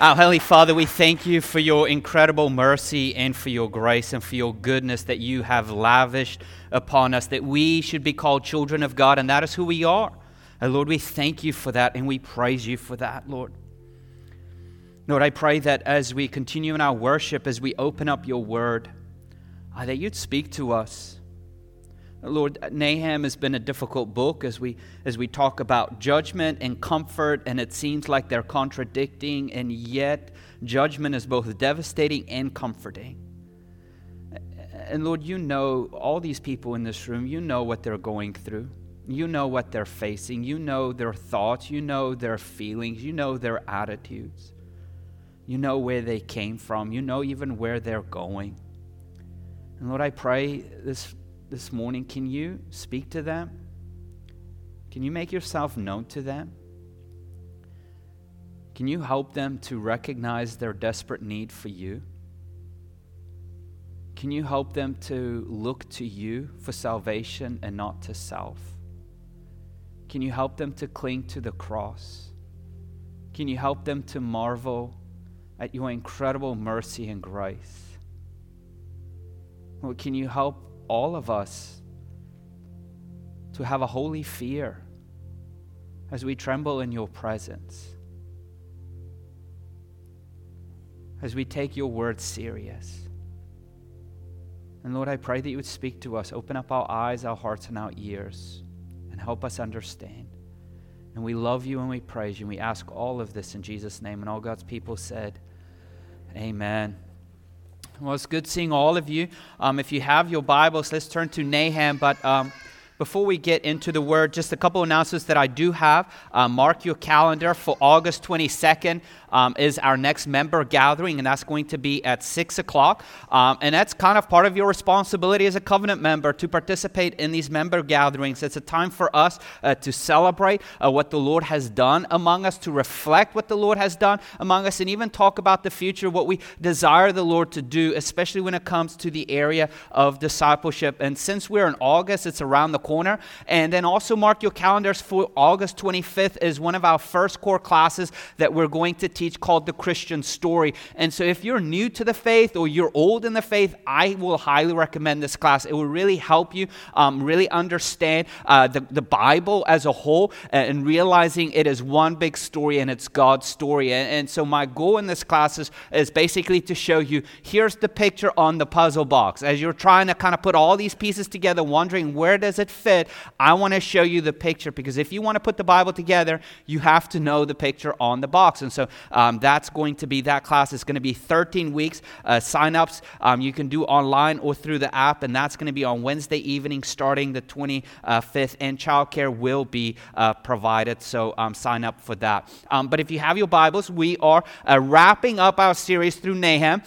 Our Heavenly Father, we thank you for your incredible mercy and for your grace and for your goodness that you have lavished upon us, that we should be called children of God, and that is who we are. And Lord, we thank you for that and we praise you for that, Lord. Lord, I pray that as we continue in our worship, as we open up your word, uh, that you'd speak to us. Lord, Nahum has been a difficult book as we, as we talk about judgment and comfort, and it seems like they're contradicting, and yet judgment is both devastating and comforting. And Lord, you know all these people in this room, you know what they're going through. You know what they're facing. You know their thoughts. You know their feelings. You know their attitudes. You know where they came from. You know even where they're going. And Lord, I pray this this morning, can you speak to them? Can you make yourself known to them? Can you help them to recognize their desperate need for you? Can you help them to look to you for salvation and not to self? Can you help them to cling to the cross? Can you help them to marvel at your incredible mercy and grace? Lord, can you help all of us to have a holy fear as we tremble in your presence, as we take your word serious. And Lord, I pray that you would speak to us, open up our eyes, our hearts, and our ears, and help us understand. And we love you and we praise you. And we ask all of this in Jesus' name. And all God's people said, Amen. Well, it's good seeing all of you. Um, if you have your Bibles, let's turn to Nahum. But um, before we get into the word, just a couple announcements that I do have. Uh, mark your calendar for August 22nd um, is our next member gathering, and that's going to be at 6 o'clock. Um, and that's kind of part of your responsibility as a covenant member to participate in these member gatherings. It's a time for us uh, to celebrate uh, what the Lord has done among us, to reflect what the Lord has done among us, and even talk about the future, what we desire the Lord to do, especially when it comes to the area of discipleship. And since we're in August, it's around the corner. And then also mark your calendars for August 25th is one of our first core classes that we're going to teach called The Christian Story. And so, if you're new to the faith or you're old in the faith, I will highly recommend this class. It will really help you um, really understand uh, the, the Bible as a whole uh, and realizing it is one big story and it's God's story. And, and so, my goal in this class is, is basically to show you here's the picture on the puzzle box. As you're trying to kind of put all these pieces together, wondering where does it fit, I want to show you the picture because if you want to put the Bible together, you have to know the picture on the box. And so, um, that's going to be that class. It's going to be 13 weeks. Uh, signups um, you can do online or through the app, and that's going to be on Wednesday evening starting the 25th. And childcare will be uh, provided, so um, sign up for that. Um, but if you have your Bibles, we are uh, wrapping up our series through Nahum.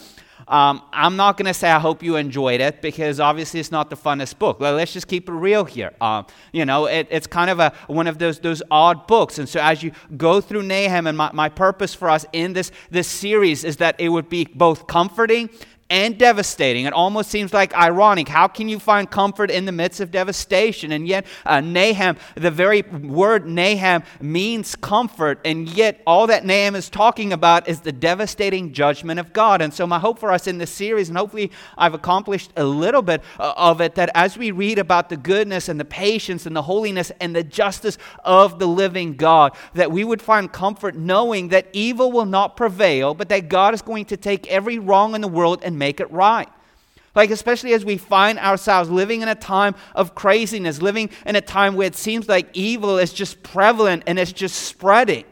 Um, I'm not going to say I hope you enjoyed it because obviously it's not the funnest book. Well, let's just keep it real here. Um, you know, it, it's kind of a, one of those, those odd books. And so as you go through Nahum, and my, my purpose for us in this, this series is that it would be both comforting and devastating. It almost seems like ironic. How can you find comfort in the midst of devastation? And yet, uh, Nahum, the very word Nahum means comfort, and yet all that Nahum is talking about is the devastating judgment of God. And so, my hope for us in this series, and hopefully I've accomplished a little bit uh, of it, that as we read about the goodness and the patience and the holiness and the justice of the living God, that we would find comfort knowing that evil will not prevail, but that God is going to take every wrong in the world and make it right. Like, especially as we find ourselves living in a time of craziness, living in a time where it seems like evil is just prevalent and it's just spreading.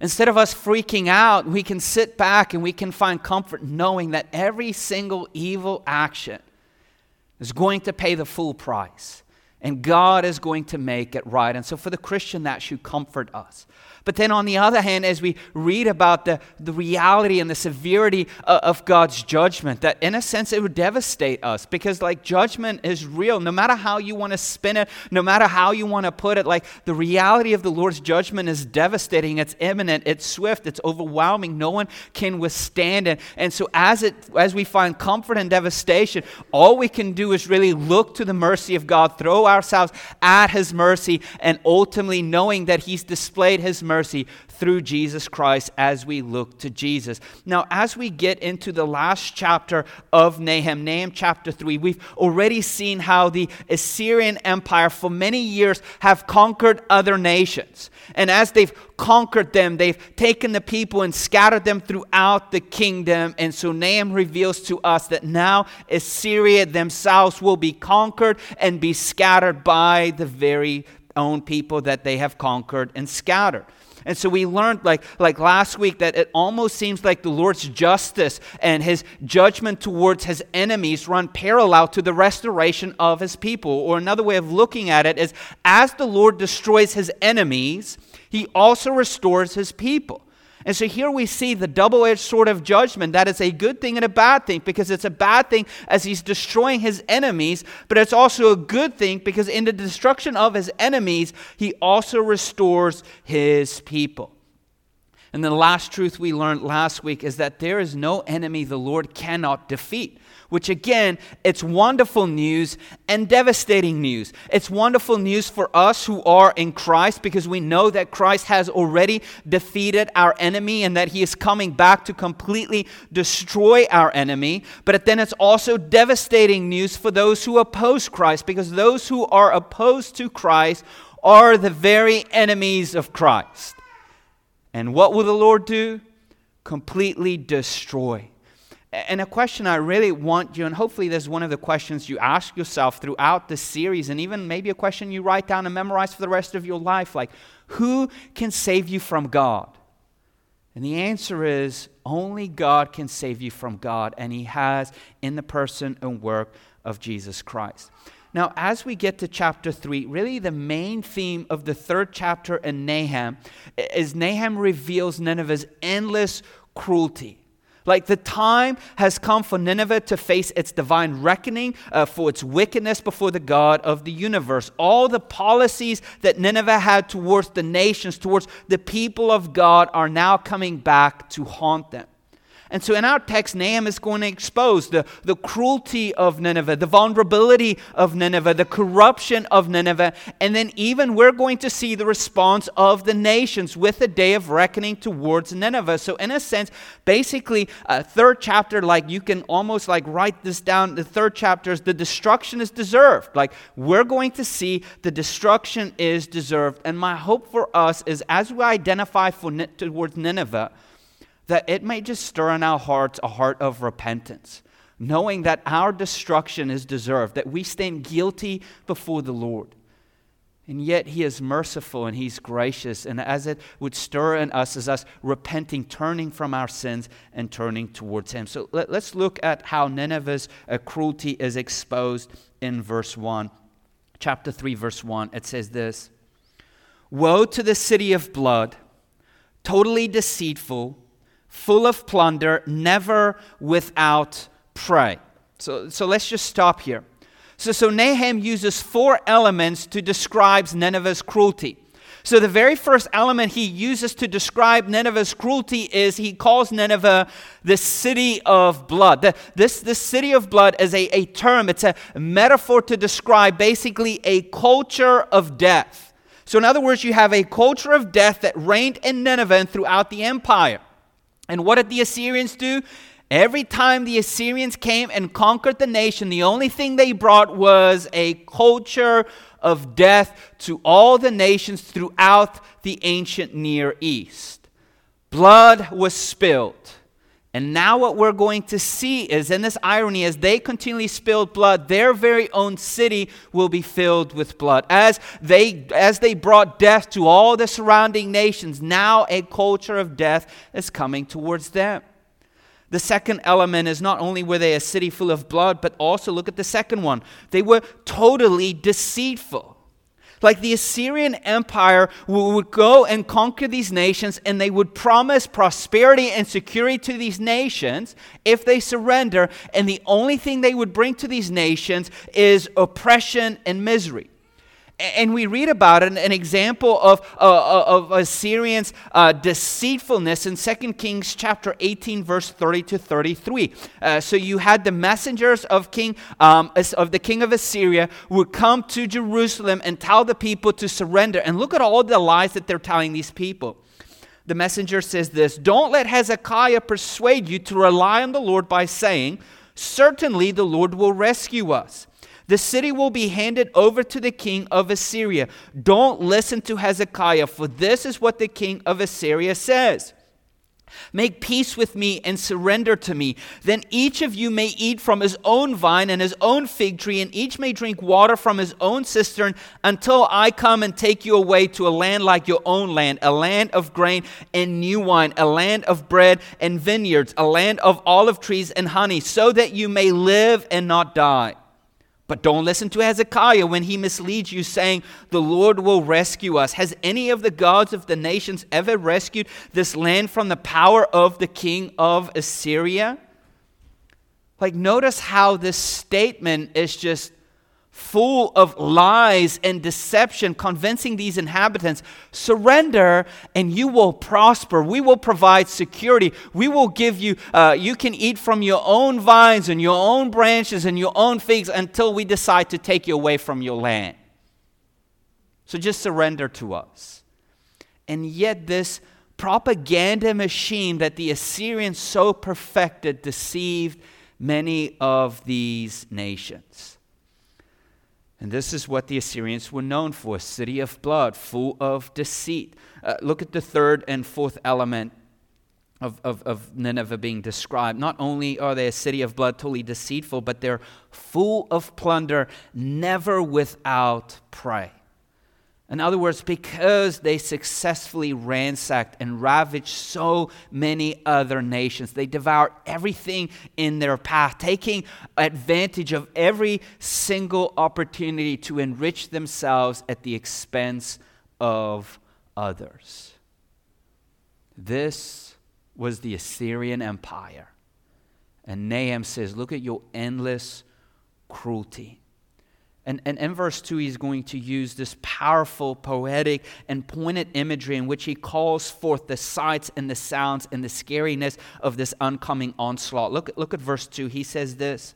Instead of us freaking out, we can sit back and we can find comfort knowing that every single evil action is going to pay the full price. And God is going to make it right. And so, for the Christian, that should comfort us. But then, on the other hand, as we read about the, the reality and the severity of, of God's judgment, that in a sense it would devastate us because, like, judgment is real. No matter how you want to spin it, no matter how you want to put it, like, the reality of the Lord's judgment is devastating. It's imminent, it's swift, it's overwhelming. No one can withstand it. And so, as, it, as we find comfort in devastation, all we can do is really look to the mercy of God, throw ourselves at His mercy, and ultimately knowing that He's displayed His mercy through Jesus Christ as we look to Jesus. Now, as we get into the last chapter of Nahum, Nahum chapter 3, we've already seen how the Assyrian Empire for many years have conquered other nations. And as they've conquered them, they've taken the people and scattered them throughout the kingdom. And so Nahum reveals to us that now Assyria themselves will be conquered and be scattered by the very own people that they have conquered and scattered. And so we learned, like, like last week, that it almost seems like the Lord's justice and his judgment towards his enemies run parallel to the restoration of his people. Or another way of looking at it is as the Lord destroys his enemies, he also restores his people. And so here we see the double edged sword of judgment. That is a good thing and a bad thing because it's a bad thing as he's destroying his enemies, but it's also a good thing because in the destruction of his enemies, he also restores his people. And the last truth we learned last week is that there is no enemy the Lord cannot defeat which again, it's wonderful news and devastating news. It's wonderful news for us who are in Christ because we know that Christ has already defeated our enemy and that he is coming back to completely destroy our enemy. But then it's also devastating news for those who oppose Christ because those who are opposed to Christ are the very enemies of Christ. And what will the Lord do? Completely destroy. And a question I really want you, and hopefully this is one of the questions you ask yourself throughout this series, and even maybe a question you write down and memorize for the rest of your life like, who can save you from God? And the answer is only God can save you from God, and He has in the person and work of Jesus Christ. Now, as we get to chapter 3, really the main theme of the third chapter in Nahum is Nahum reveals Nineveh's endless cruelty. Like the time has come for Nineveh to face its divine reckoning uh, for its wickedness before the God of the universe. All the policies that Nineveh had towards the nations, towards the people of God, are now coming back to haunt them. And so in our text, Nahum is going to expose the, the cruelty of Nineveh, the vulnerability of Nineveh, the corruption of Nineveh, and then even we're going to see the response of the nations with the day of reckoning towards Nineveh. So in a sense, basically, a third chapter, like you can almost like write this down, the third chapter is the destruction is deserved. Like we're going to see the destruction is deserved. And my hope for us is as we identify for, towards Nineveh, that it may just stir in our hearts a heart of repentance, knowing that our destruction is deserved, that we stand guilty before the Lord. And yet he is merciful and he's gracious. And as it would stir in us as us repenting, turning from our sins and turning towards him. So let, us look at how Nineveh's uh, cruelty is exposed in verse 1. Chapter 3, verse 1. It says this Woe to the city of blood, totally deceitful full of plunder, never without prey. So, so let's just stop here. So, so Nahum uses four elements to describe Nineveh's cruelty. So, the very first element he uses to describe Nineveh's cruelty is he calls Nineveh the city of blood. The, this, this city of blood is a, a term, it's a metaphor to describe basically a culture of death. So, in other words, you have a culture of death that reigned in Nineveh and throughout the empire. And what did the Assyrians do? Every time the Assyrians came and conquered the nation, the only thing they brought was a culture of death to all the nations throughout the ancient Near East. Blood was spilled. And now, what we're going to see is in this irony, as they continually spilled blood, their very own city will be filled with blood. As they, as they brought death to all the surrounding nations, now a culture of death is coming towards them. The second element is not only were they a city full of blood, but also look at the second one. They were totally deceitful. Like the Assyrian Empire would go and conquer these nations and they would promise prosperity and security to these nations if they surrender. And the only thing they would bring to these nations is oppression and misery and we read about an, an example of, uh, uh of Assyrians' uh, deceitfulness in 2 Kings chapter 18, verse 30 to 33. Uh, so you had the messengers of king um, of the king of Assyria would come to Jerusalem and tell the people to surrender. And look at all the lies that they're telling these people. the messenger says this Don't let Hezekiah persuade you to rely on the Lord by saying, Certainly the Lord will rescue us. The city will be handed over to the king of Assyria. Don't listen to Hezekiah, for this is what the king of Assyria says. Make peace with me and surrender to me. Then each of you may eat from his own vine and his own fig tree, and each may drink water from his own cistern until I come and take you away to a land like your own land, a land of grain and new wine, a land of bread and vineyards, a land of olive trees and honey, so that you may live and not die. But don't listen to Hezekiah when he misleads you, saying, The Lord will rescue us. Has any of the gods of the nations ever rescued this land from the power of the king of Assyria? Like, notice how this statement is just full of lies and deception, convincing these inhabitants surrender and you will prosper. We will provide security. We will give you, uh, you can eat from your own vines and your own branches and your own figs until we decide to take you away from your land. So just surrender to us. And yet, this propaganda machine that the Assyrians so perfected deceived many of these nations. And this is what the Assyrians were known for city of blood, full of deceit. Uh, look at the third and fourth element of, of, of Nineveh being described. Not only are they a city of blood, totally deceitful, but they're full of plunder, never without prey. In other words, because they successfully ransacked and ravaged so many other nations, they devoured everything in their path, taking advantage of every single opportunity to enrich themselves at the expense of others. This was the Assyrian Empire. And Nahum says, Look at your endless cruelty. And, and in verse 2, he's going to use this powerful, poetic, and pointed imagery in which he calls forth the sights and the sounds and the scariness of this oncoming onslaught. Look, look at verse 2. He says this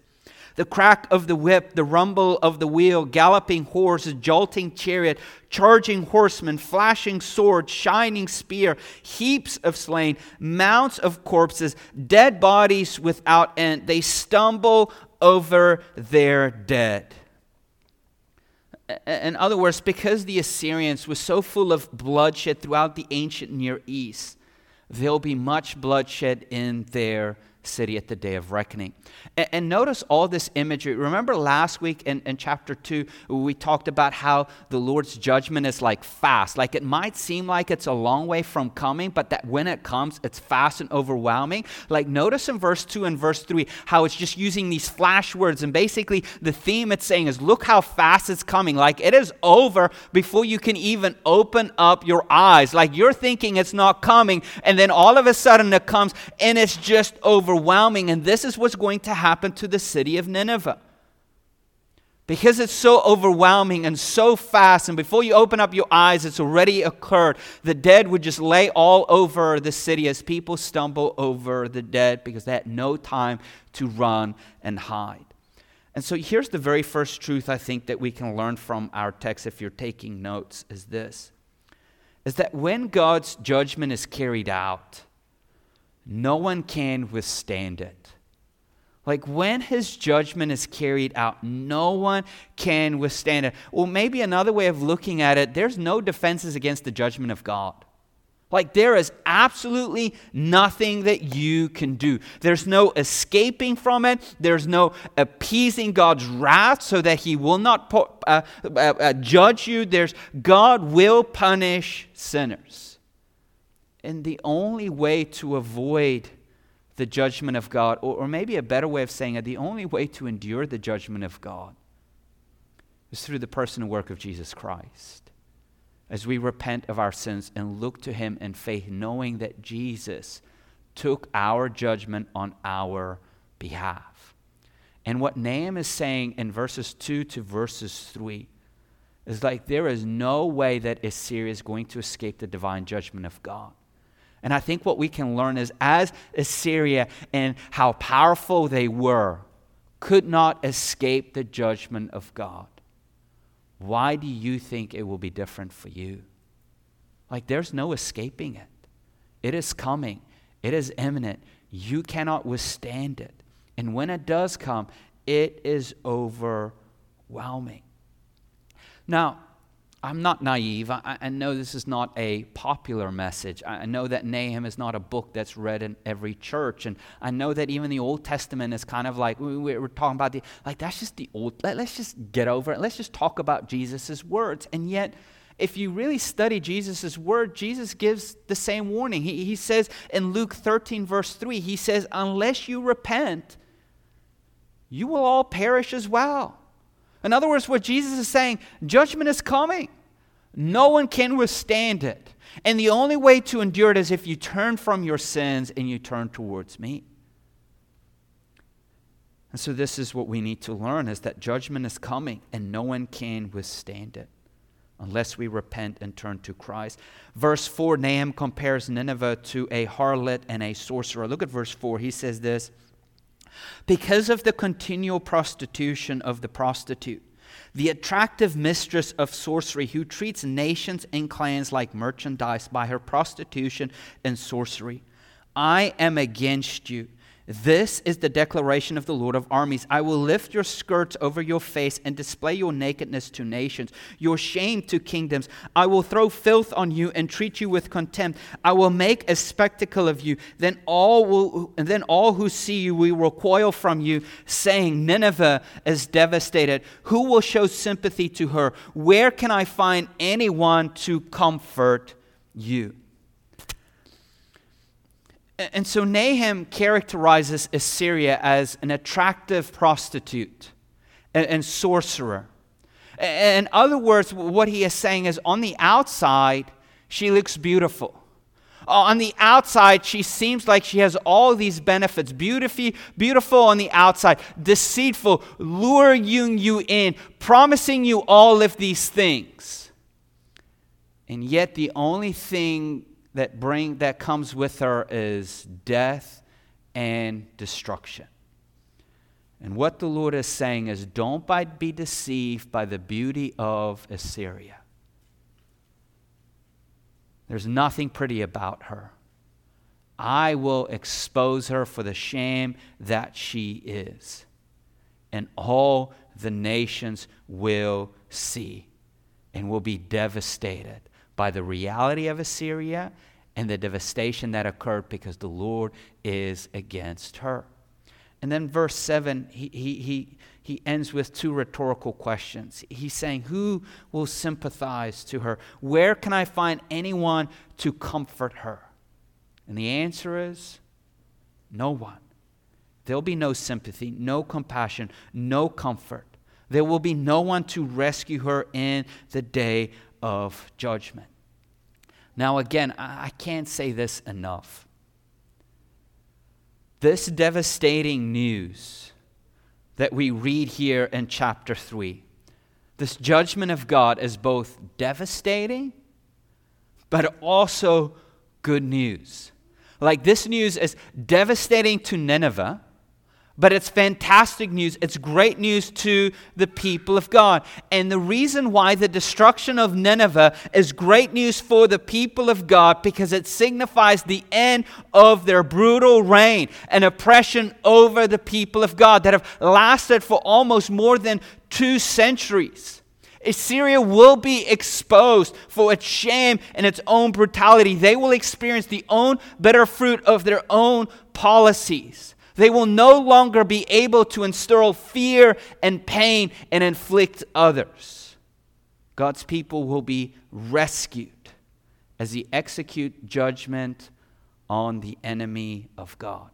The crack of the whip, the rumble of the wheel, galloping horse, jolting chariot, charging horsemen, flashing sword, shining spear, heaps of slain, mounts of corpses, dead bodies without end. They stumble over their dead in other words, because the Assyrians were so full of bloodshed throughout the ancient Near East, there'll be much bloodshed in their city at the day of reckoning. And, and, notice all this imagery. Remember last week in, in chapter 2, we talked about how the Lord's judgment is like fast. Like it might seem like it's a long way from coming, but that when it comes, it's fast and overwhelming. Like notice in verse 2 and verse 3 how it's just using these flash words. And basically, the theme it's saying is look how fast it's coming. Like it is over before you can even open up your eyes. Like you're thinking it's not coming, and then all of a sudden it comes and it's just over overwhelming, and this is what's going to happen to the city of Nineveh. Because it's so overwhelming and so fast, and before you open up your eyes, it's already occurred. The dead would just lay all over the city as people stumble over the dead because they had no time to run and hide. And so here's the very first truth I think that we can learn from our text if you're taking notes is this is that when God's judgment is carried out, no one can withstand it. Like when his judgment is carried out, no one can withstand it. Well, maybe another way of looking at it, there's no defenses against the judgment of God. Like there is absolutely nothing that you can do. There's no escaping from it. There's no appeasing God's wrath so that he will not uh, uh, uh, judge you. There's God will punish sinners. And the only way to avoid the judgment of God, or, or maybe a better way of saying it, the only way to endure the judgment of God is through the person and work of Jesus Christ. As we repent of our sins and look to Him in faith, knowing that Jesus took our judgment on our behalf. And what Nahum is saying in verses 2 to verses 3 is like there is no way that Assyria is going to escape the divine judgment of God. And I think what we can learn is as Assyria and how powerful they were could not escape the judgment of God. Why do you think it will be different for you? Like there's no escaping it. It is coming, it is imminent. You cannot withstand it. And when it does come, it is overwhelming. Now, I'm not naive. I, I, know this is not a popular message. I know that Nahum is not a book that's read in every church. And I know that even the Old Testament is kind of like, we, we're talking about the, like, that's just the old, let, let's just get over it. Let's just talk about Jesus' words. And yet, if you really study Jesus' word, Jesus gives the same warning. He, he says in Luke 13, verse 3, he says, Unless you repent, you will all perish as well. In other words, what Jesus is saying, judgment is coming. No one can withstand it. And the only way to endure it is if you turn from your sins and you turn towards me. And so this is what we need to learn is that judgment is coming and no one can withstand it unless we repent and turn to Christ. Verse 4 Nahum compares Nineveh to a harlot and a sorcerer. Look at verse 4. He says this, because of the continual prostitution of the prostitute, the attractive mistress of sorcery who treats nations and clans like merchandise by her prostitution and sorcery. I am against you this is the declaration of the Lord of armies. I will lift your skirts over your face and display your nakedness to nations, your shame to kingdoms. I will throw filth on you and treat you with contempt. I will make a spectacle of you. Then all will, then all who see you will recoil from you, saying, Nineveh is devastated. Who will show sympathy to her? Where can I find anyone to comfort you? And so Nahum characterizes Assyria as an attractive prostitute and, sorcerer. In other words, what he is saying is on the outside, she looks beautiful. On the outside, she seems like she has all these benefits. Beautiful, beautiful on the outside, deceitful, luring you in, promising you all of these things. And yet, the only thing that bring that comes with her is death and destruction. And what the Lord is saying is don't be deceived by the beauty of Assyria. There's nothing pretty about her. I will expose her for the shame that she is. And all the nations will see and will be devastated by the reality of Assyria and the devastation that occurred because the Lord is against her. And then verse 7, he, he, he, he ends with two rhetorical questions. He's saying, Who will sympathize to her? Where can I find anyone to comfort her? And the answer is no one. There'll be no sympathy, no compassion, no comfort. There will be no one to rescue her in the day of judgment. Now, again, I can't say this enough. This devastating news that we read here in chapter 3, this judgment of God is both devastating, but also good news. Like this news is devastating to Nineveh but it's fantastic news. It's great news to the people of God. And the reason why the destruction of Nineveh is great news for the people of God because it signifies the end of their brutal reign and oppression over the people of God that have lasted for almost more than two centuries. Assyria will be exposed for its shame and its own brutality. They will experience the own bitter fruit of their own policies. They will no longer be able to instill fear and pain and inflict others. God's people will be rescued as He execute judgment on the enemy of God.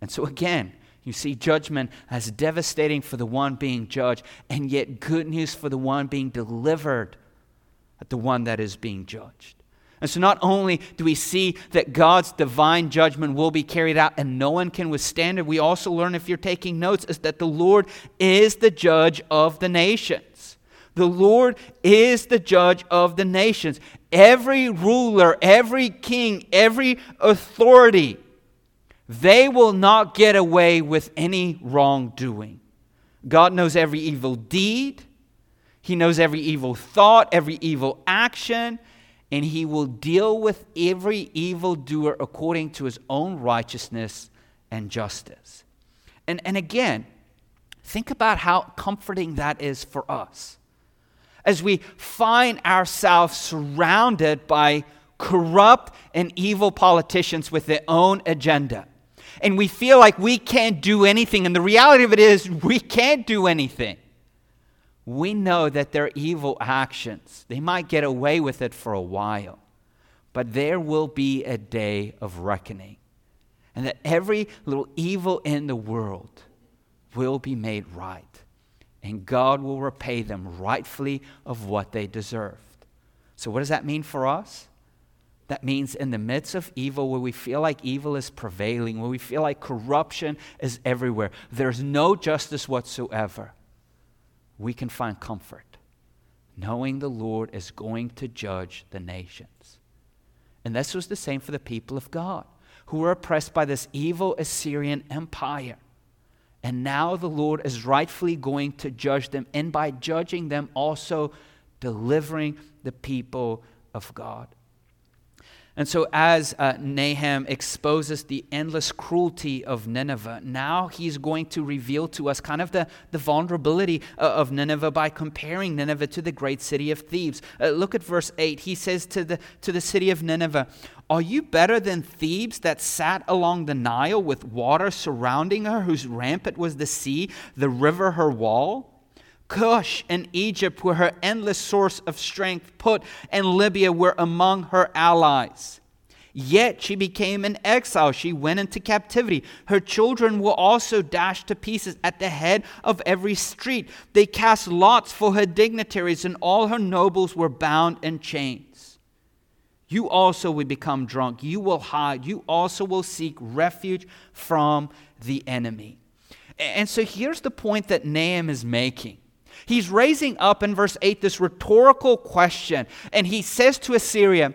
And so, again, you see judgment as devastating for the one being judged, and yet good news for the one being delivered at the one that is being judged. And so, not only do we see that God's divine judgment will be carried out and no one can withstand it, we also learn, if you're taking notes, is that the Lord is the judge of the nations. The Lord is the judge of the nations. Every ruler, every king, every authority, they will not get away with any wrongdoing. God knows every evil deed, He knows every evil thought, every evil action and he will deal with every evildoer according to his own righteousness and justice. And, and again, think about how comforting that is for us. As we find ourselves surrounded by corrupt and evil politicians with their own agenda. And we feel like we can't do anything. And the reality of it is, we can't do anything we know that their evil actions, they might get away with it for a while, but there will be a day of reckoning. And that every little evil in the world will be made right. And God will repay them rightfully of what they deserved. So, what does that mean for us? That means in the midst of evil, where we feel like evil is prevailing, where we feel like corruption is everywhere, there's no justice whatsoever we can find comfort knowing the Lord is going to judge the nations. And this was the same for the people of God who were oppressed by this evil Assyrian empire. And now the Lord is rightfully going to judge them, and by judging them, also delivering the people of God. And so, as uh, Nahum exposes the endless cruelty of Nineveh, now he's going to reveal to us kind of the, the vulnerability uh, of Nineveh by comparing Nineveh to the great city of Thebes. Uh, look at verse 8. He says to the, to the city of Nineveh, Are you better than Thebes that sat along the Nile with water surrounding her, whose rampart was the sea, the river her wall? Cush and Egypt were her endless source of strength. Put and Libya were among her allies. Yet she became an exile. She went into captivity. Her children were also dashed to pieces at the head of every street. They cast lots for her dignitaries, and all her nobles were bound in chains. You also will become drunk. You will hide. You also will seek refuge from the enemy. And so here's the point that Nahum is making He's raising up in verse 8 this rhetorical question, and he says to Assyria,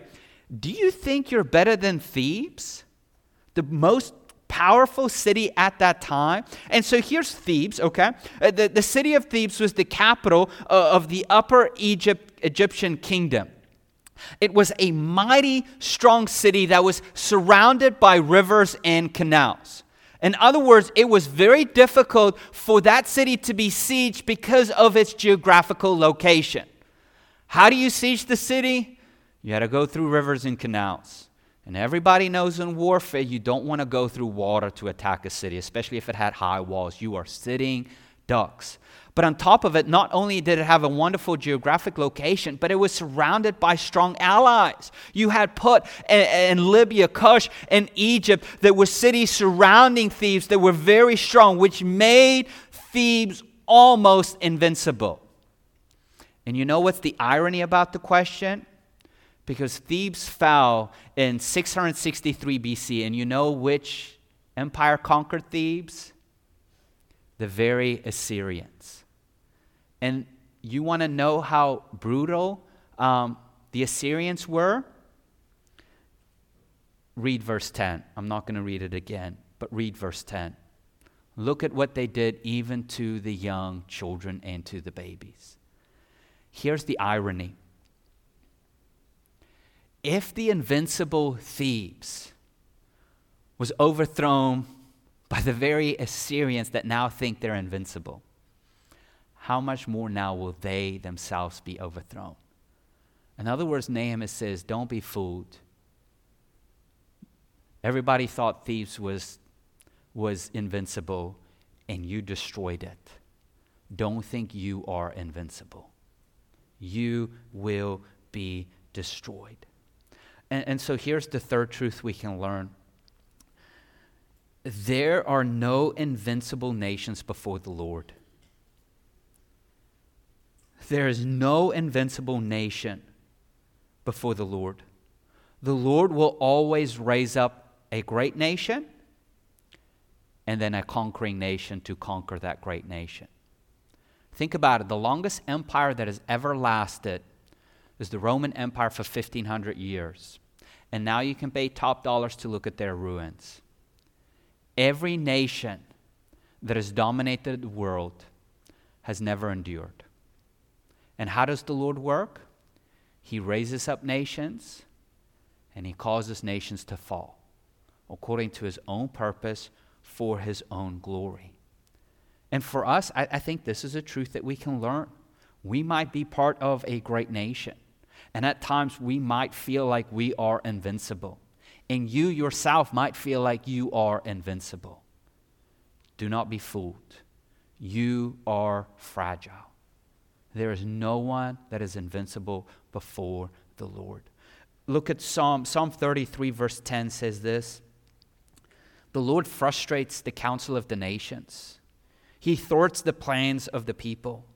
Do you think you're better than Thebes? The most powerful city at that time. And so here's Thebes, okay? Uh, the, the city of Thebes was the capital uh, of the upper Egypt, Egyptian kingdom. It was a mighty, strong city that was surrounded by rivers and canals. In other words, it was very difficult for that city to be sieged because of its geographical location. How do you siege the city? You had to go through rivers and canals. And everybody knows in warfare, you don't want to go through water to attack a city, especially if it had high walls. You are sitting ducks. But on top of it, not only did it have a wonderful geographic location, but it was surrounded by strong allies. You had Put and, Libya, Cush, and Egypt that were cities surrounding Thebes that were very strong, which made Thebes almost invincible. And you know what's the irony about the question? Because Thebes fell in 663 BC, and you know which empire conquered Thebes? The very Assyrians. And you want to know how brutal um, the Assyrians were? Read verse 10. I'm not going to read it again, but read verse 10. Look at what they did even to the young children and to the babies. Here's the irony. If the invincible Thebes was overthrown by the very Assyrians that now think they're invincible, how much more now will they themselves be overthrown? In other words, Nehemiah says, Don't be fooled. Everybody thought Thebes was, was invincible, and you destroyed it. Don't think you are invincible. You will be destroyed. And, and so here's the third truth we can learn there are no invincible nations before the Lord. There is no invincible nation before the Lord. The Lord will always raise up a great nation and then a conquering nation to conquer that great nation. Think about it the longest empire that has ever lasted is the Roman Empire for 1500 years. And now you can pay top dollars to look at their ruins. Every nation that has dominated the world has never endured. And how does the Lord work? He raises up nations and he causes nations to fall according to his own purpose for his own glory. And for us, I, I, think this is a truth that we can learn. We might be part of a great nation, and at times we might feel like we are invincible. And you yourself might feel like you are invincible. Do not be fooled. You are fragile. There is no one that is invincible before the Lord. Look at Psalm Psalm 33 verse 10 says this. The Lord frustrates the counsel of the nations. He thwarts the plans of the people.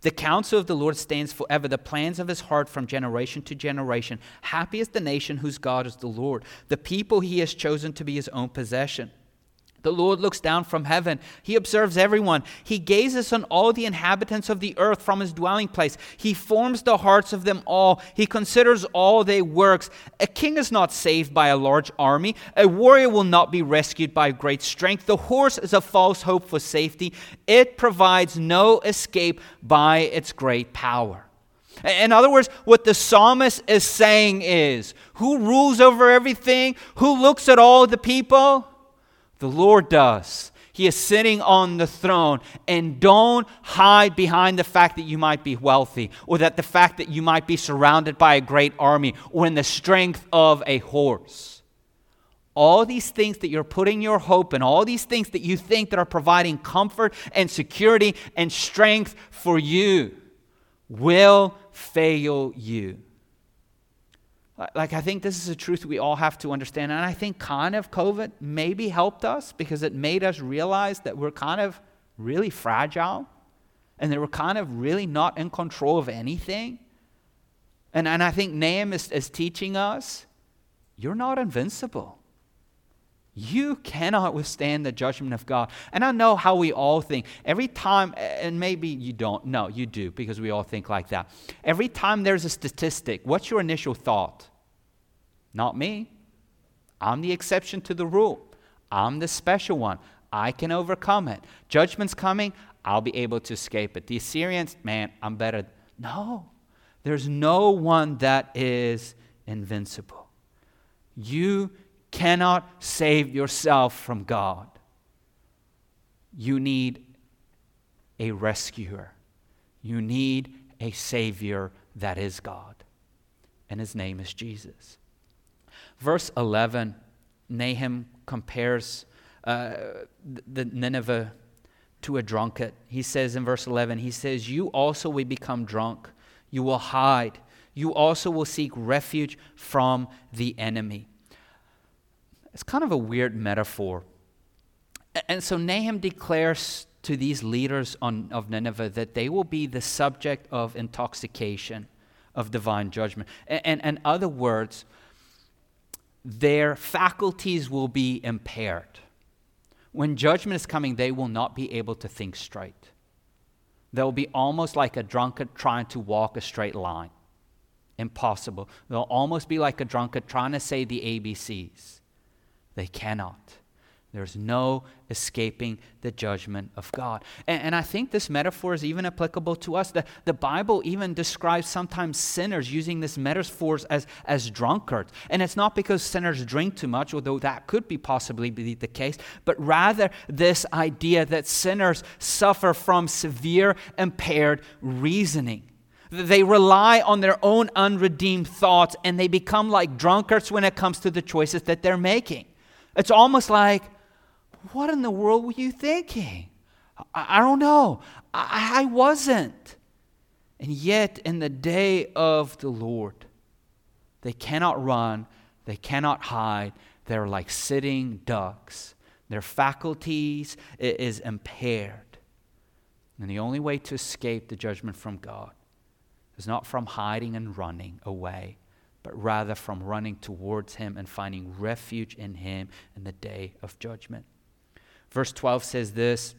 The counsel of the Lord stands forever, the plans of his heart from generation to generation. Happy is the nation whose God is the Lord, the people he has chosen to be his own possession. The Lord looks down from heaven. He observes everyone. He gazes on all the inhabitants of the earth from his dwelling place. He forms the hearts of them all. He considers all their works. A king is not saved by a large army. A warrior will not be rescued by great strength. The horse is a false hope for safety. It provides no escape by its great power. In other words, what the psalmist is saying is who rules over everything? Who looks at all the people? The Lord does. He is sitting on the throne. And don't hide behind the fact that you might be wealthy or that the fact that you might be surrounded by a great army or in the strength of a horse. All these things that you're putting your hope in, all these things that you think that are providing comfort and security and strength for you will fail you. Like, I think this is a truth we all have to understand. And I think kind of COVID maybe helped us because it made us realize that we're kind of really fragile and that we're kind of really not in control of anything. And, and I think Nahum is, is teaching us you're not invincible. You cannot withstand the judgment of God. And I know how we all think. Every time, and maybe you don't. No, you do, because we all think like that. Every time there's a statistic, what's your initial thought? Not me. I'm the exception to the rule. I'm the special one. I can overcome it. Judgment's coming. I'll be able to escape it. The Assyrians, man, I'm better. No, there's no one that is invincible. You cannot save yourself from God. You need a rescuer. You need a Savior that is God. And his name is Jesus. Verse 11, Nahum compares uh, the Nineveh to a drunkard. He says in verse 11, he says, You also will become drunk. You will hide. You also will seek refuge from the enemy. It's kind of a weird metaphor. And so Nahum declares to these leaders on, of Nineveh that they will be the subject of intoxication, of divine judgment. And, in other words, their faculties will be impaired. When judgment is coming, they will not be able to think straight. They'll be almost like a drunkard trying to walk a straight line. Impossible. They'll almost be like a drunkard trying to say the ABCs. They cannot. There's no escaping the judgment of God. And, and, I think this metaphor is even applicable to us. The, the Bible even describes sometimes sinners using this metaphor as, as drunkards. And it's not because sinners drink too much, although that could be possibly be the case, but rather this idea that sinners suffer from severe impaired reasoning. They rely on their own unredeemed thoughts and they become like drunkards when it comes to the choices that they're making. It's almost like, what in the world were you thinking? I, I don't know. I, I wasn't. And yet, in the day of the Lord, they cannot run, they cannot hide. They're like sitting ducks. Their faculties is impaired. And the only way to escape the judgment from God is not from hiding and running away, but rather from running towards Him and finding refuge in Him in the day of judgment. Verse 12 says this.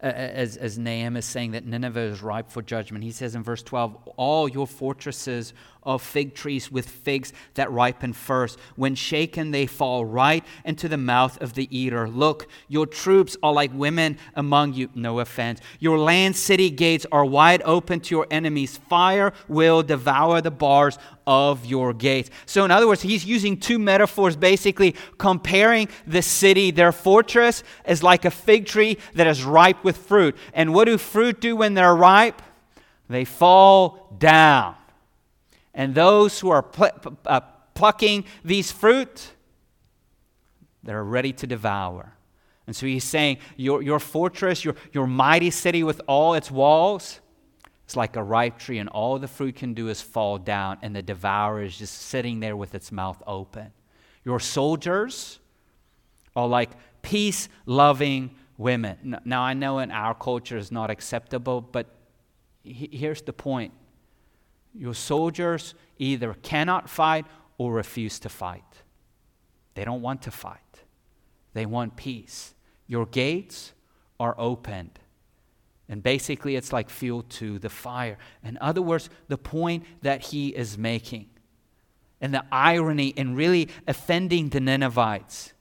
As, as Nahum is saying that Nineveh is ripe for judgment. He says in verse 12, All your fortresses of fig trees with figs that ripen first. When shaken, they fall right into the mouth of the eater. Look, your troops are like women among you. No offense. Your land city gates are wide open to your enemies. Fire will devour the bars of your gates. So, in other words, he's using two metaphors basically comparing the city, their fortress, is like a fig tree that is ripe with fruit. And what do fruit do when they're ripe? They fall down. And those who are pl- uh, plucking these fruit, they're ready to devour. And so he's saying, Your, your fortress, your, your mighty city with all its walls, it's like a ripe tree, and all the fruit can do is fall down, and the devourer is just sitting there with its mouth open. Your soldiers are like peace loving women. Now, I know in our culture it's not acceptable, but here's the point your soldiers either cannot fight or refuse to fight. They don't want to fight, they want peace. Your gates are opened and basically, it's like fuel to the fire. In other words, the point that he is making and the irony in really offending the Ninevites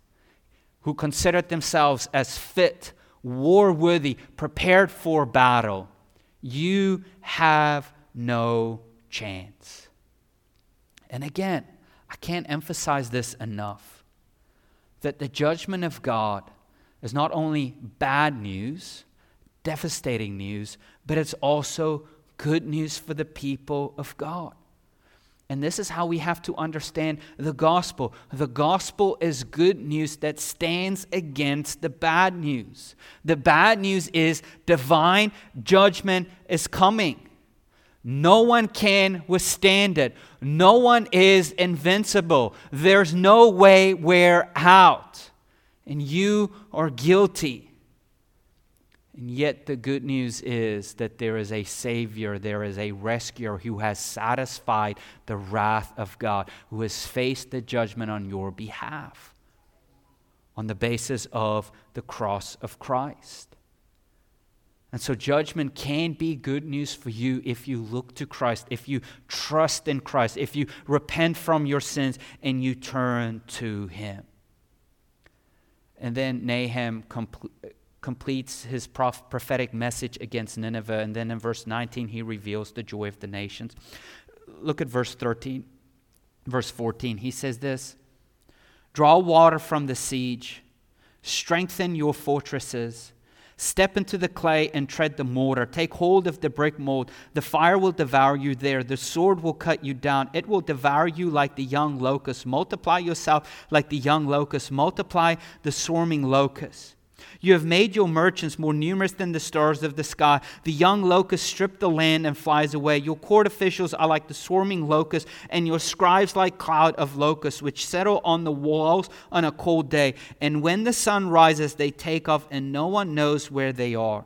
who considered themselves as fit, war worthy, prepared for battle, you have no chance. And again, I can't emphasize this enough that the judgment of God is not only bad news devastating news, but it's also good news for the people of God. And this is how we have to understand the gospel. The gospel is good news that stands against the bad news. The bad news is divine judgment is coming. No one can withstand it. No one is invincible. There's no way we're out. And you are guilty. And yet, the good news is that there is a Savior, there is a rescuer who has satisfied the wrath of God, who has faced the judgment on your behalf on the basis of the cross of Christ. And so, judgment can be good news for you if you look to Christ, if you trust in Christ, if you repent from your sins and you turn to Him. And then Nahum compl- completes his prophetic message against Nineveh. And then in verse 19, he reveals the joy of the nations. Look at verse 13, verse 14. He says this Draw water from the siege, strengthen your fortresses. Step into the clay and tread the mortar. Take hold of the brick mold. The fire will devour you there. The sword will cut you down. It will devour you like the young locust. Multiply yourself like the young locust. Multiply the swarming locust. You have made your merchants more numerous than the stars of the sky. The young locust strips the land and flies away. Your court officials are like the swarming locust, and your scribes like cloud of locusts, which settle on the walls on a cold day. And when the sun rises, they take off, and no one knows where they are.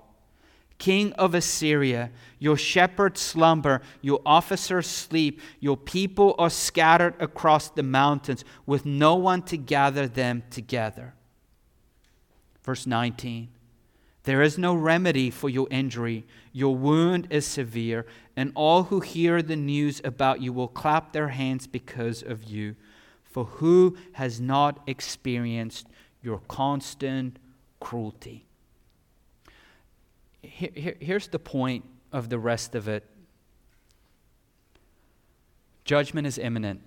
King of Assyria, your shepherds slumber, your officers sleep, your people are scattered across the mountains, with no one to gather them together. Verse 19 There is no remedy for your injury. Your wound is severe, and all who hear the news about you will clap their hands because of you. For who has not experienced your constant cruelty? Here, here, here's the point of the rest of it judgment is imminent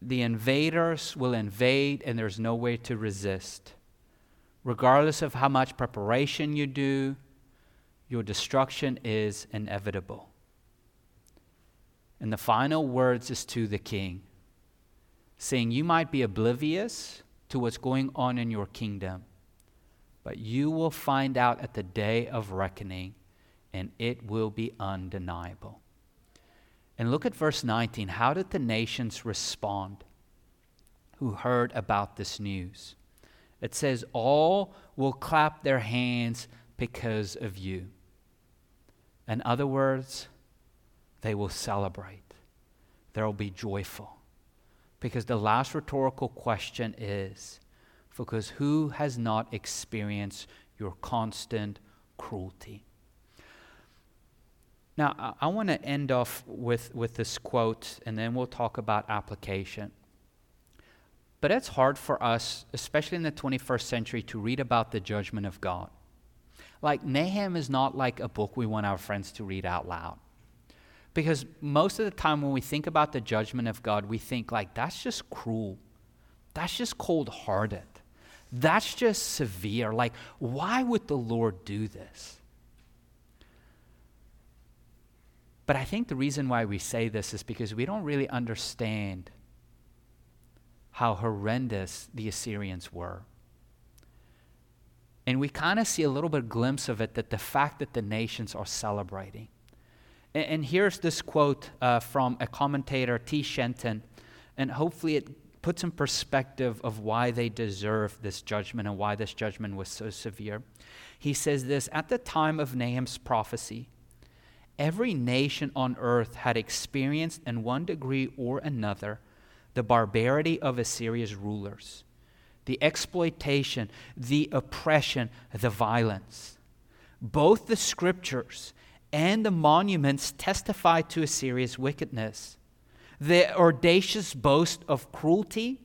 the invaders will invade and there's no way to resist. Regardless of how much preparation you do, your destruction is inevitable. And the final words is to the king, saying, You might be oblivious to what's going on in your kingdom, but you will find out at the day of reckoning, and it will be undeniable. And look at verse 19. How did the nations respond who heard about this news? It says, All will clap their hands because of you. In other words, they will celebrate. They will be joyful. Because the last rhetorical question is because who has not experienced your constant cruelty? Now, I, I want to end off with, with this quote, and then we'll talk about application. But it's hard for us, especially in the 21st century, to read about the judgment of God. Like, Nahum is not like a book we want our friends to read out loud. Because most of the time when we think about the judgment of God, we think, like, that's just cruel. That's just cold hearted. That's just severe. Like, why would the Lord do this? But I think the reason why we say this is because we don't really understand how horrendous the Assyrians were. And we kind of see a little bit of glimpse of it that the fact that the nations are celebrating. And, and here's this quote uh, from a commentator, T. Shenton, and hopefully it puts in perspective of why they deserve this judgment and why this judgment was so severe. He says this At the time of Nahum's prophecy, every nation on earth had experienced in one degree or another the barbarity of Assyria's rulers the exploitation, the oppression, the violence. Both the scriptures and the monuments testify to Assyria's wickedness. Their audacious boast of cruelty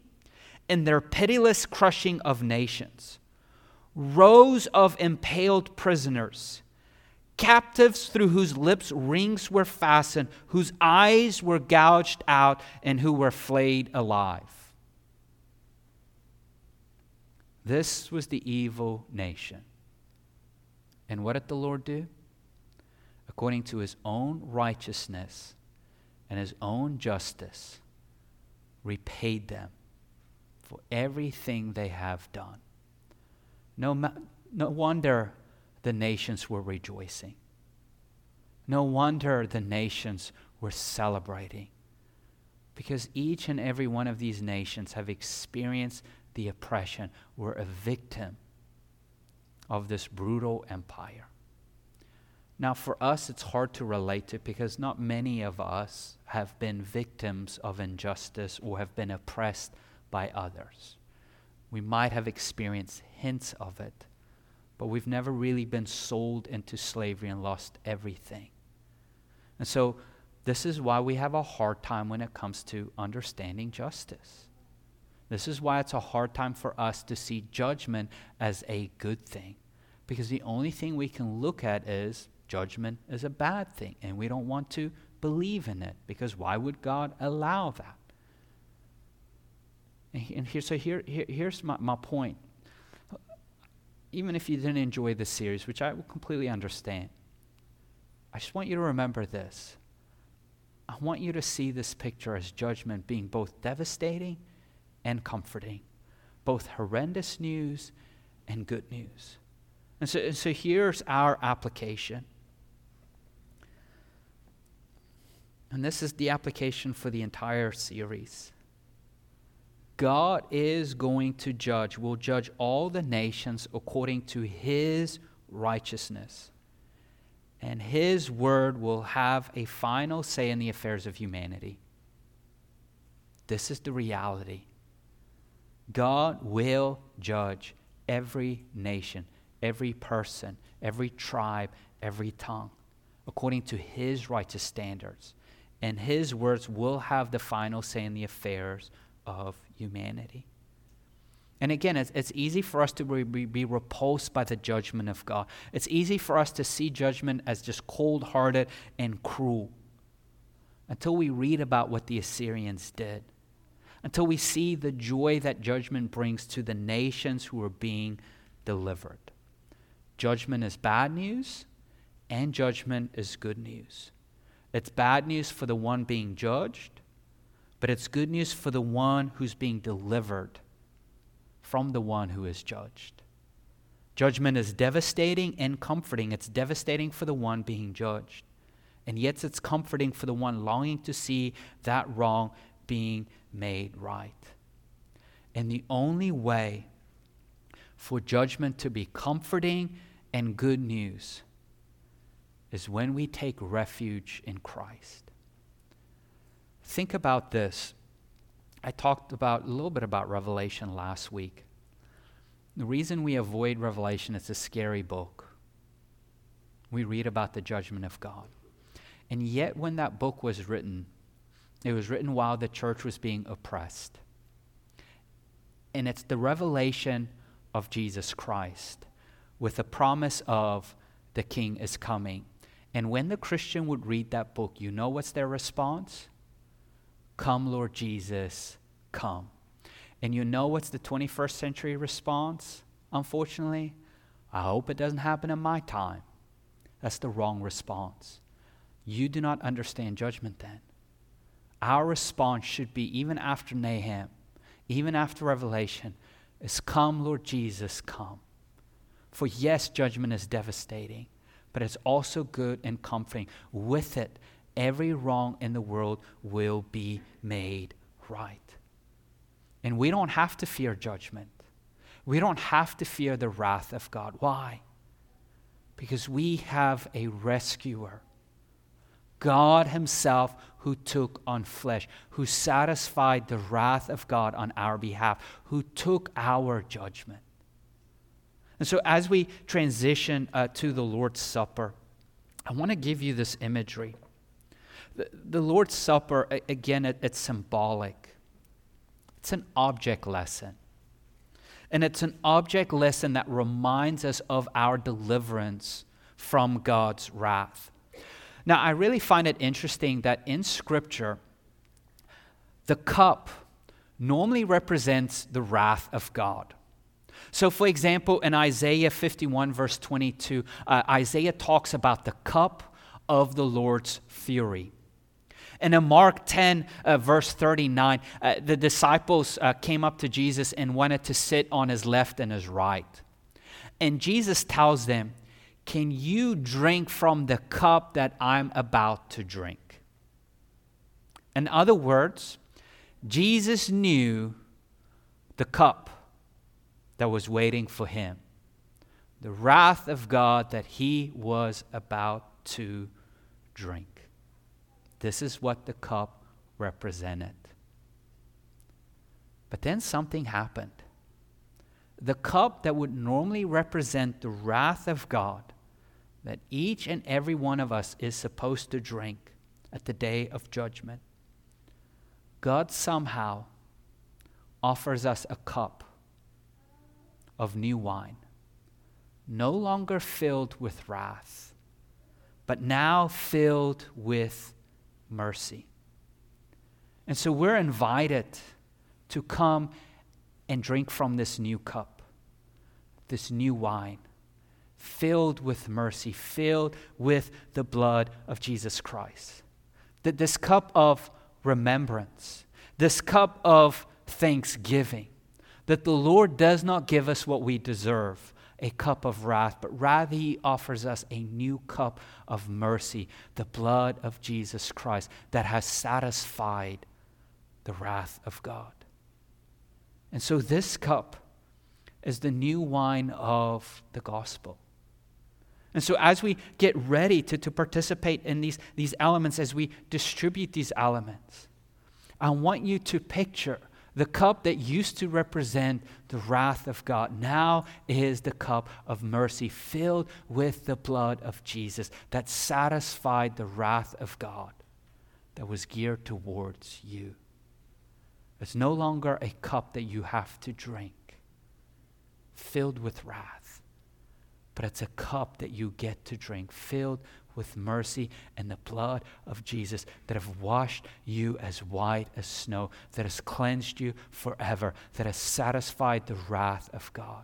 and their pitiless crushing of nations. Rows of impaled prisoners, captives through whose lips rings were fastened, whose eyes were gouged out, and who were flayed alive. This was the evil nation. And what did the Lord do? According to his own righteousness and his own justice, repaid them for everything they have done. No, no wonder the nations were rejoicing. No wonder the nations were celebrating. Because each and every one of these nations have experienced the oppression, were a victim of this brutal empire. Now, for us, it's hard to relate to because not many of us have been victims of injustice or have been oppressed by others. We might have experienced hints of it, but we've never really been sold into slavery and lost everything. And so, this is why we have a hard time when it comes to understanding justice. This is why it's a hard time for us to see judgment as a good thing. Because the only thing we can look at is judgment is a bad thing. And we don't want to believe in it. Because why would God allow that? And, here, so here, here here's my, my point. Even if you didn't enjoy this series, which I will completely understand, I just want you to remember this. I want you to see this picture as judgment being both devastating and comforting, both horrendous news and good news. And so, and so here's our application. And this is the application for the entire series. God is going to judge, will judge all the nations according to his righteousness. And his word will have a final say in the affairs of humanity. This is the reality. God will judge every nation, every person, every tribe, every tongue, according to his righteous standards. And his words will have the final say in the affairs of humanity. And again, it's, it's easy for us to be, be, repulsed by the judgment of God. It's easy for us to see judgment as just cold hearted and cruel until we read about what the Assyrians did until we see the joy that judgment brings to the nations who are being delivered. Judgment is bad news, and judgment is good news. It's bad news for the one being judged, but it's good news for the one who's being delivered from the one who is judged. Judgment is devastating and comforting. It's devastating for the one being judged. And yet it's comforting for the one longing to see that wrong being made right. And the only way for judgment to be comforting and good news is when we take refuge in Christ. Think about this. I talked about a little bit about Revelation last week. The reason we avoid Revelation, it's a scary book. We read about the judgment of God. And yet, when that book was written, it was written while the church was being oppressed. And it's the revelation of Jesus Christ with the promise of the king is coming. And when the Christian would read that book, you know what's their response? Come, Lord Jesus, come. And you know what's the 21st century response, unfortunately? I hope it doesn't happen in my time. That's the wrong response. You do not understand judgment then. Our response should be, even after Nahum, even after Revelation, is Come, Lord Jesus, come. For yes, judgment is devastating, but it's also good and comforting. With it, every wrong in the world will be made right. And we don't have to fear judgment. We don't have to fear the wrath of God. Why? Because we have a rescuer. God Himself who took on flesh, who satisfied the wrath of God on our behalf, who took our judgment. And so, as we transition uh, to the Lord's Supper, I want to give you this imagery. The, Lord's Supper, again, it, it's symbolic, it's an object lesson. And it's an object lesson that reminds us of our deliverance from God's wrath. Now, I really find it interesting that in Scripture, the cup normally represents the wrath of God. So, for example, in Isaiah 51, verse 22, uh, Isaiah talks about the cup of the Lord's fury. And in Mark 10, uh, verse 39, uh, the disciples uh, came up to Jesus and wanted to sit on his left and his right. And Jesus tells them, Can you drink from the cup that I'm about to drink? In other words, Jesus knew the cup that was waiting for him, the wrath of God that he was about to drink. This is what the cup represented. But then something happened. The cup that would normally represent the wrath of God that each and every one of us is supposed to drink at the day of judgment, God somehow offers us a cup of new wine, no longer filled with wrath, but now filled with mercy. And so we're invited to come and drink from this new cup, this new wine, filled with mercy, filled with the blood of Jesus Christ. That this cup of remembrance, this cup of thanksgiving, that the Lord does not give us what we deserve, a cup of wrath, but rather he offers us a new cup of mercy, the blood of Jesus Christ that has satisfied the wrath of God. And so this cup is the new wine of the gospel. And so, as we get ready to, to participate in these, these elements, as we distribute these elements, I want you to picture the cup that used to represent the wrath of God now is the cup of mercy filled with the blood of Jesus that satisfied the wrath of God that was geared towards you. It's no longer a cup that you have to drink filled with wrath, but it's a cup that you get to drink filled with mercy and the blood of Jesus that have washed you as white as snow, that has cleansed you forever, that has satisfied the wrath of God.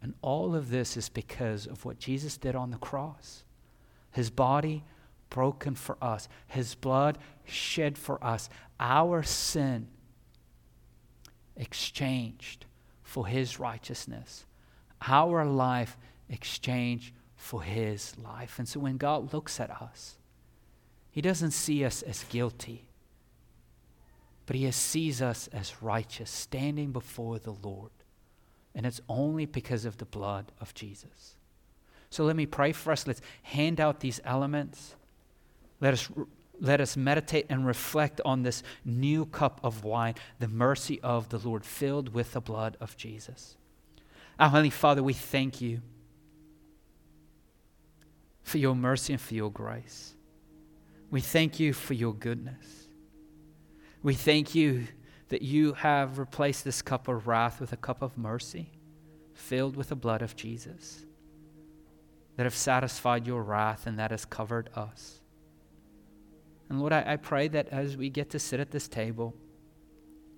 And all of this is because of what Jesus did on the cross. His body broken for us, His blood shed for us, our sin exchanged for His righteousness, our life exchanged for his life. And so when God looks at us, he doesn't see us as guilty, but he sees us as righteous, standing before the Lord. And it's only because of the blood of Jesus. So let me pray for us. Let's hand out these elements. Let us, let us meditate and reflect on this new cup of wine, the mercy of the Lord, filled with the blood of Jesus. Our Heavenly Father, we thank you for your mercy and for your grace. We thank you for your goodness. We thank you that you have replaced this cup of wrath with a cup of mercy filled with the blood of Jesus that have satisfied your wrath and that has covered us. And Lord, I, I, pray that as we get to sit at this table,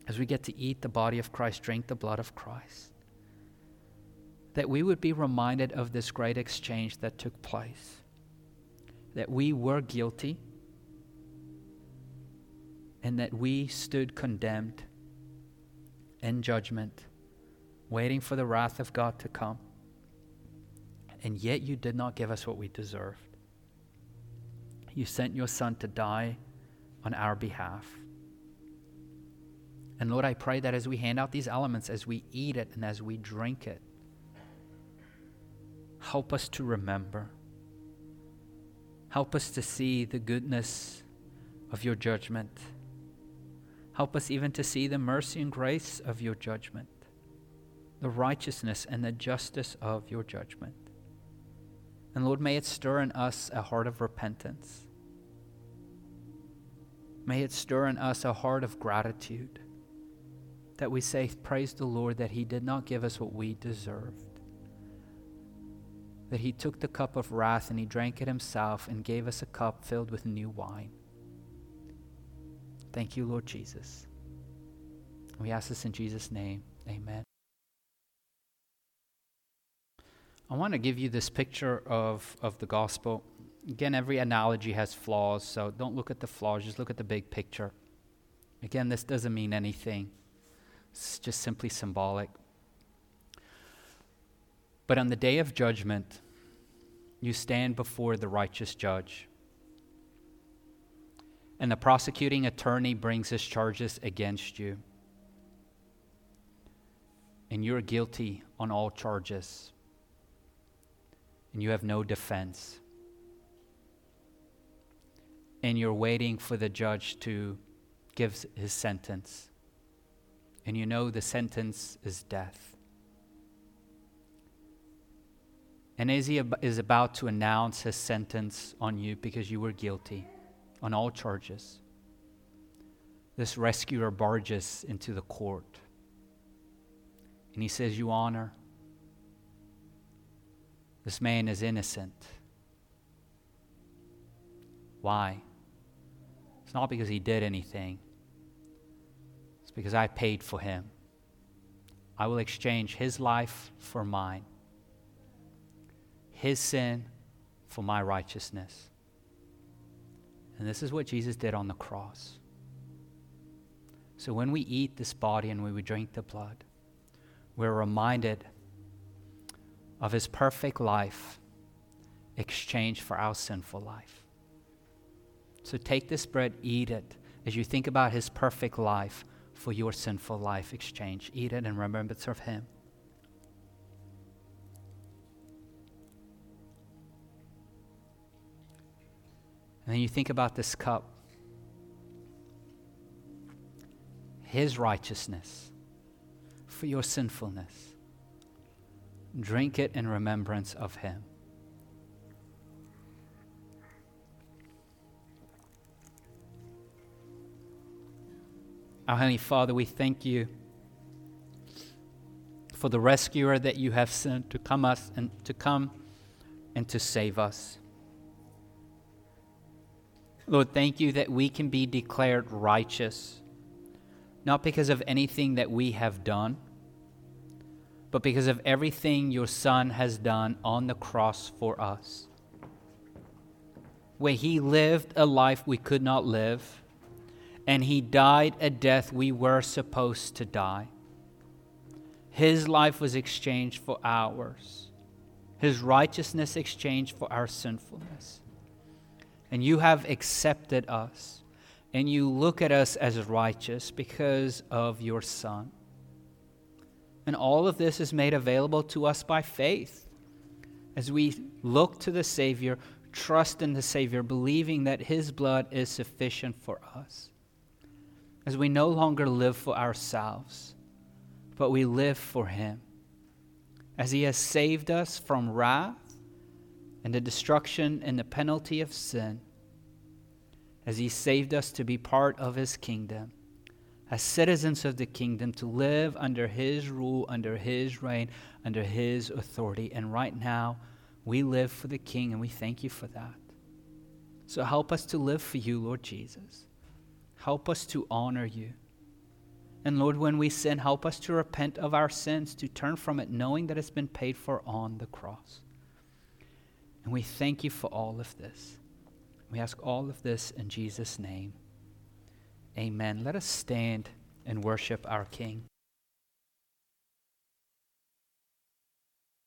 as we get to eat the body of Christ, drink the blood of Christ, that we would be reminded of this great exchange that took place. That we were guilty and that we stood condemned in judgment, waiting for the wrath of God to come. And yet you did not give us what we deserved. You sent your Son to die on our behalf. And Lord, I pray that as we hand out these elements, as we eat it and as we drink it, help us to remember. Help us to see the goodness of your judgment. Help us even to see the mercy and grace of your judgment, the righteousness and the justice of your judgment. And Lord, may it stir in us a heart of repentance. May it stir in us a heart of gratitude that we say, Praise the Lord that He did not give us what we deserved. That He took the cup of wrath and He drank it Himself and gave us a cup filled with new wine. Thank you, Lord Jesus. We ask this in Jesus' name. Amen. I want to give you this picture of, of the gospel. Again, every analogy has flaws, so don't look at the flaws, just look at the big picture. Again, this doesn't mean anything, it's just simply symbolic. But on the day of judgment, you stand before the righteous judge. And the prosecuting attorney brings his charges against you. And you're guilty on all charges and you have no defense. And you're waiting for the judge to give his sentence. And you know the sentence is death. And as he is about to announce his sentence on you because you were guilty on all charges, this rescuer barges into the court. And he says, You honor, this man is innocent. Why? It's not because he did anything, it's because I paid for him. I will exchange his life for mine, his sin for my righteousness. And this is what Jesus did on the cross. So when we eat this body and when we drink the blood, we're reminded of his perfect life exchanged for our sinful life. So take this bread, eat it as you think about his perfect life for your sinful life exchange. Eat it in remembrance of him. And then you think about this cup. His righteousness for your sinfulness. Drink it in remembrance of him. Our Heavenly Father, we thank you for the rescuer that you have sent to come us and to come and to save us. Lord, thank you that we can be declared righteous, not because of anything that we have done, but because of everything your Son has done on the cross for us. Where he lived a life we could not live, and he died a death we were supposed to die. His life was exchanged for ours, his righteousness exchanged for our sinfulness. And you have accepted us, and you look at us as righteous because of your Son. And all of this is made available to us by faith. As we look to the Savior, trust in the Savior, believing that His blood is sufficient for us. As we no longer live for ourselves, but we live for Him. As He has saved us from wrath and the destruction and the penalty of sin, as He saved us to be part of His kingdom, as citizens of the kingdom, to live under His rule, under His reign, under His authority. And right now, we live for the King, and we thank you for that. So help us to live for you, Lord Jesus. Help us to honor you. And Lord, when we sin, help us to repent of our sins, to turn from it, knowing that it's been paid for on the cross. And we thank you for all of this. We ask all of this in Jesus' name. Amen. Let us stand and worship our King.